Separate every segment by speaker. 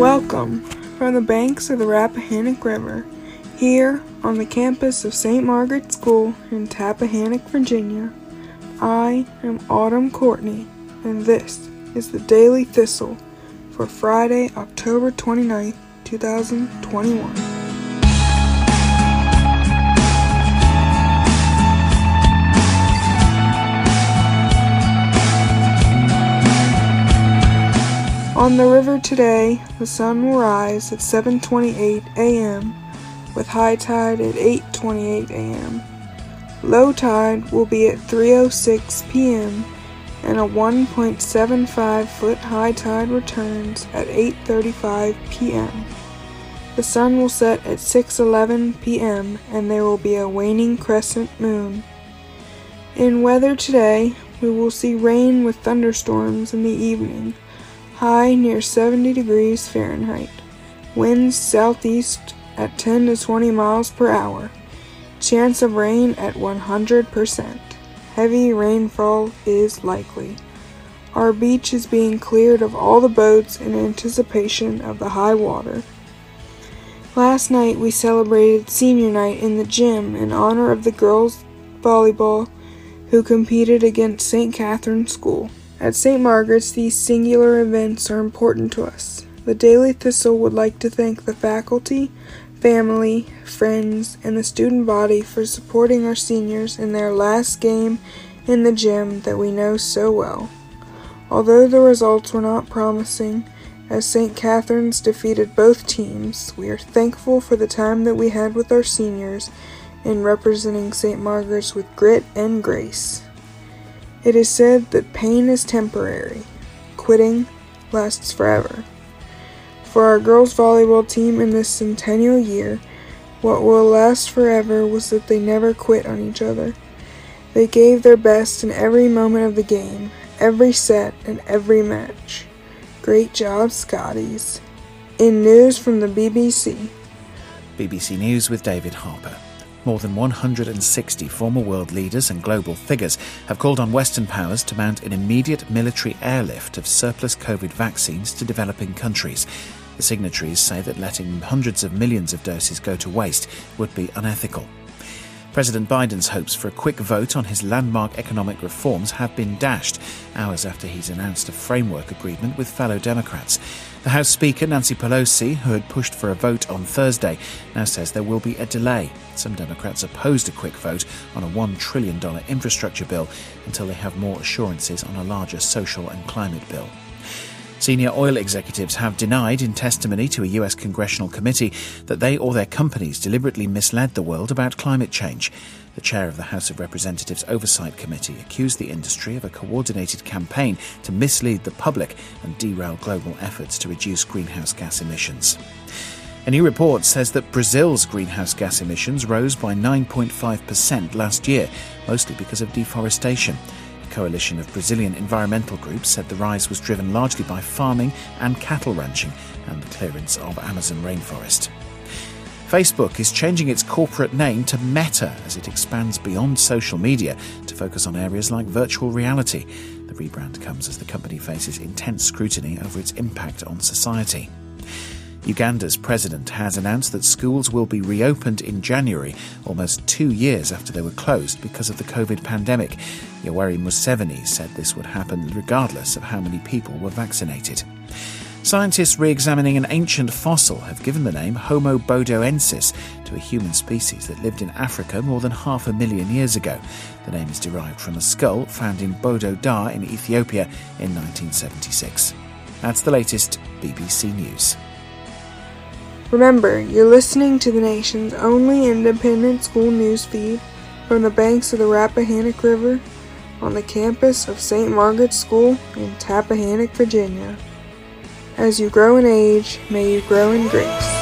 Speaker 1: Welcome from the banks of the Rappahannock River, here on the campus of St. Margaret's School in Tappahannock, Virginia. I am Autumn Courtney, and this is the Daily Thistle for Friday, October 29th, 2021. On the river today, the sun will rise at 7:28 a.m. with high tide at 8:28 a.m. Low tide will be at 3:06 p.m. and a 1.75 foot high tide returns at 8:35 p.m. The sun will set at 6:11 p.m. and there will be a waning crescent moon. In weather today, we will see rain with thunderstorms in the evening high near 70 degrees Fahrenheit. Winds southeast at 10 to 20 miles per hour. Chance of rain at 100%. Heavy rainfall is likely. Our beach is being cleared of all the boats in anticipation of the high water. Last night we celebrated senior night in the gym in honor of the girls volleyball who competed against St. Catherine's School. At St. Margaret's, these singular events are important to us. The Daily Thistle would like to thank the faculty, family, friends, and the student body for supporting our seniors in their last game in the gym that we know so well. Although the results were not promising, as St. Catherine's defeated both teams, we are thankful for the time that we had with our seniors in representing St. Margaret's with grit and grace. It is said that pain is temporary, quitting lasts forever. For our girls' volleyball team in this centennial year, what will last forever was that they never quit on each other. They gave their best in every moment of the game, every set, and every match. Great job, Scotties. In news from the BBC.
Speaker 2: BBC News with David Harper. More than 160 former world leaders and global figures have called on Western powers to mount an immediate military airlift of surplus COVID vaccines to developing countries. The signatories say that letting hundreds of millions of doses go to waste would be unethical. President Biden's hopes for a quick vote on his landmark economic reforms have been dashed hours after he's announced a framework agreement with fellow Democrats. The House Speaker, Nancy Pelosi, who had pushed for a vote on Thursday, now says there will be a delay. Some Democrats opposed a quick vote on a $1 trillion infrastructure bill until they have more assurances on a larger social and climate bill. Senior oil executives have denied in testimony to a US congressional committee that they or their companies deliberately misled the world about climate change. The chair of the House of Representatives Oversight Committee accused the industry of a coordinated campaign to mislead the public and derail global efforts to reduce greenhouse gas emissions. A new report says that Brazil's greenhouse gas emissions rose by 9.5% last year, mostly because of deforestation coalition of Brazilian environmental groups said the rise was driven largely by farming and cattle ranching and the clearance of Amazon rainforest. Facebook is changing its corporate name to Meta as it expands beyond social media to focus on areas like virtual reality. The rebrand comes as the company faces intense scrutiny over its impact on society. Uganda's president has announced that schools will be reopened in January, almost two years after they were closed because of the COVID pandemic. Yoweri Museveni said this would happen regardless of how many people were vaccinated. Scientists re examining an ancient fossil have given the name Homo bodoensis to a human species that lived in Africa more than half a million years ago. The name is derived from a skull found in Bodo Dar in Ethiopia in 1976. That's the latest BBC News.
Speaker 1: Remember, you're listening to the nation's only independent school news feed from the banks of the Rappahannock River on the campus of St. Margaret's School in Tappahannock, Virginia. As you grow in age, may you grow in grace.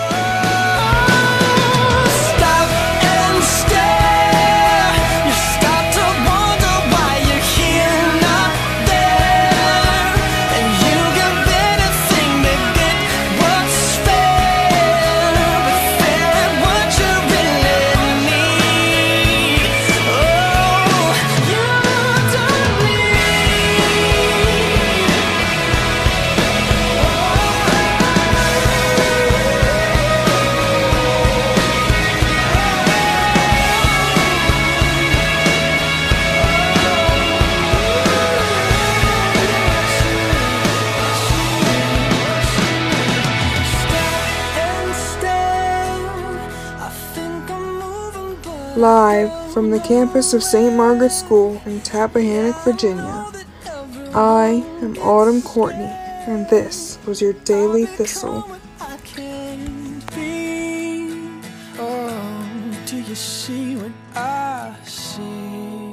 Speaker 1: Live from the campus of St. Margaret's School in Tappahannock, Virginia, I am Autumn Courtney, and this was your Daily Thistle. Oh, do you see what I see?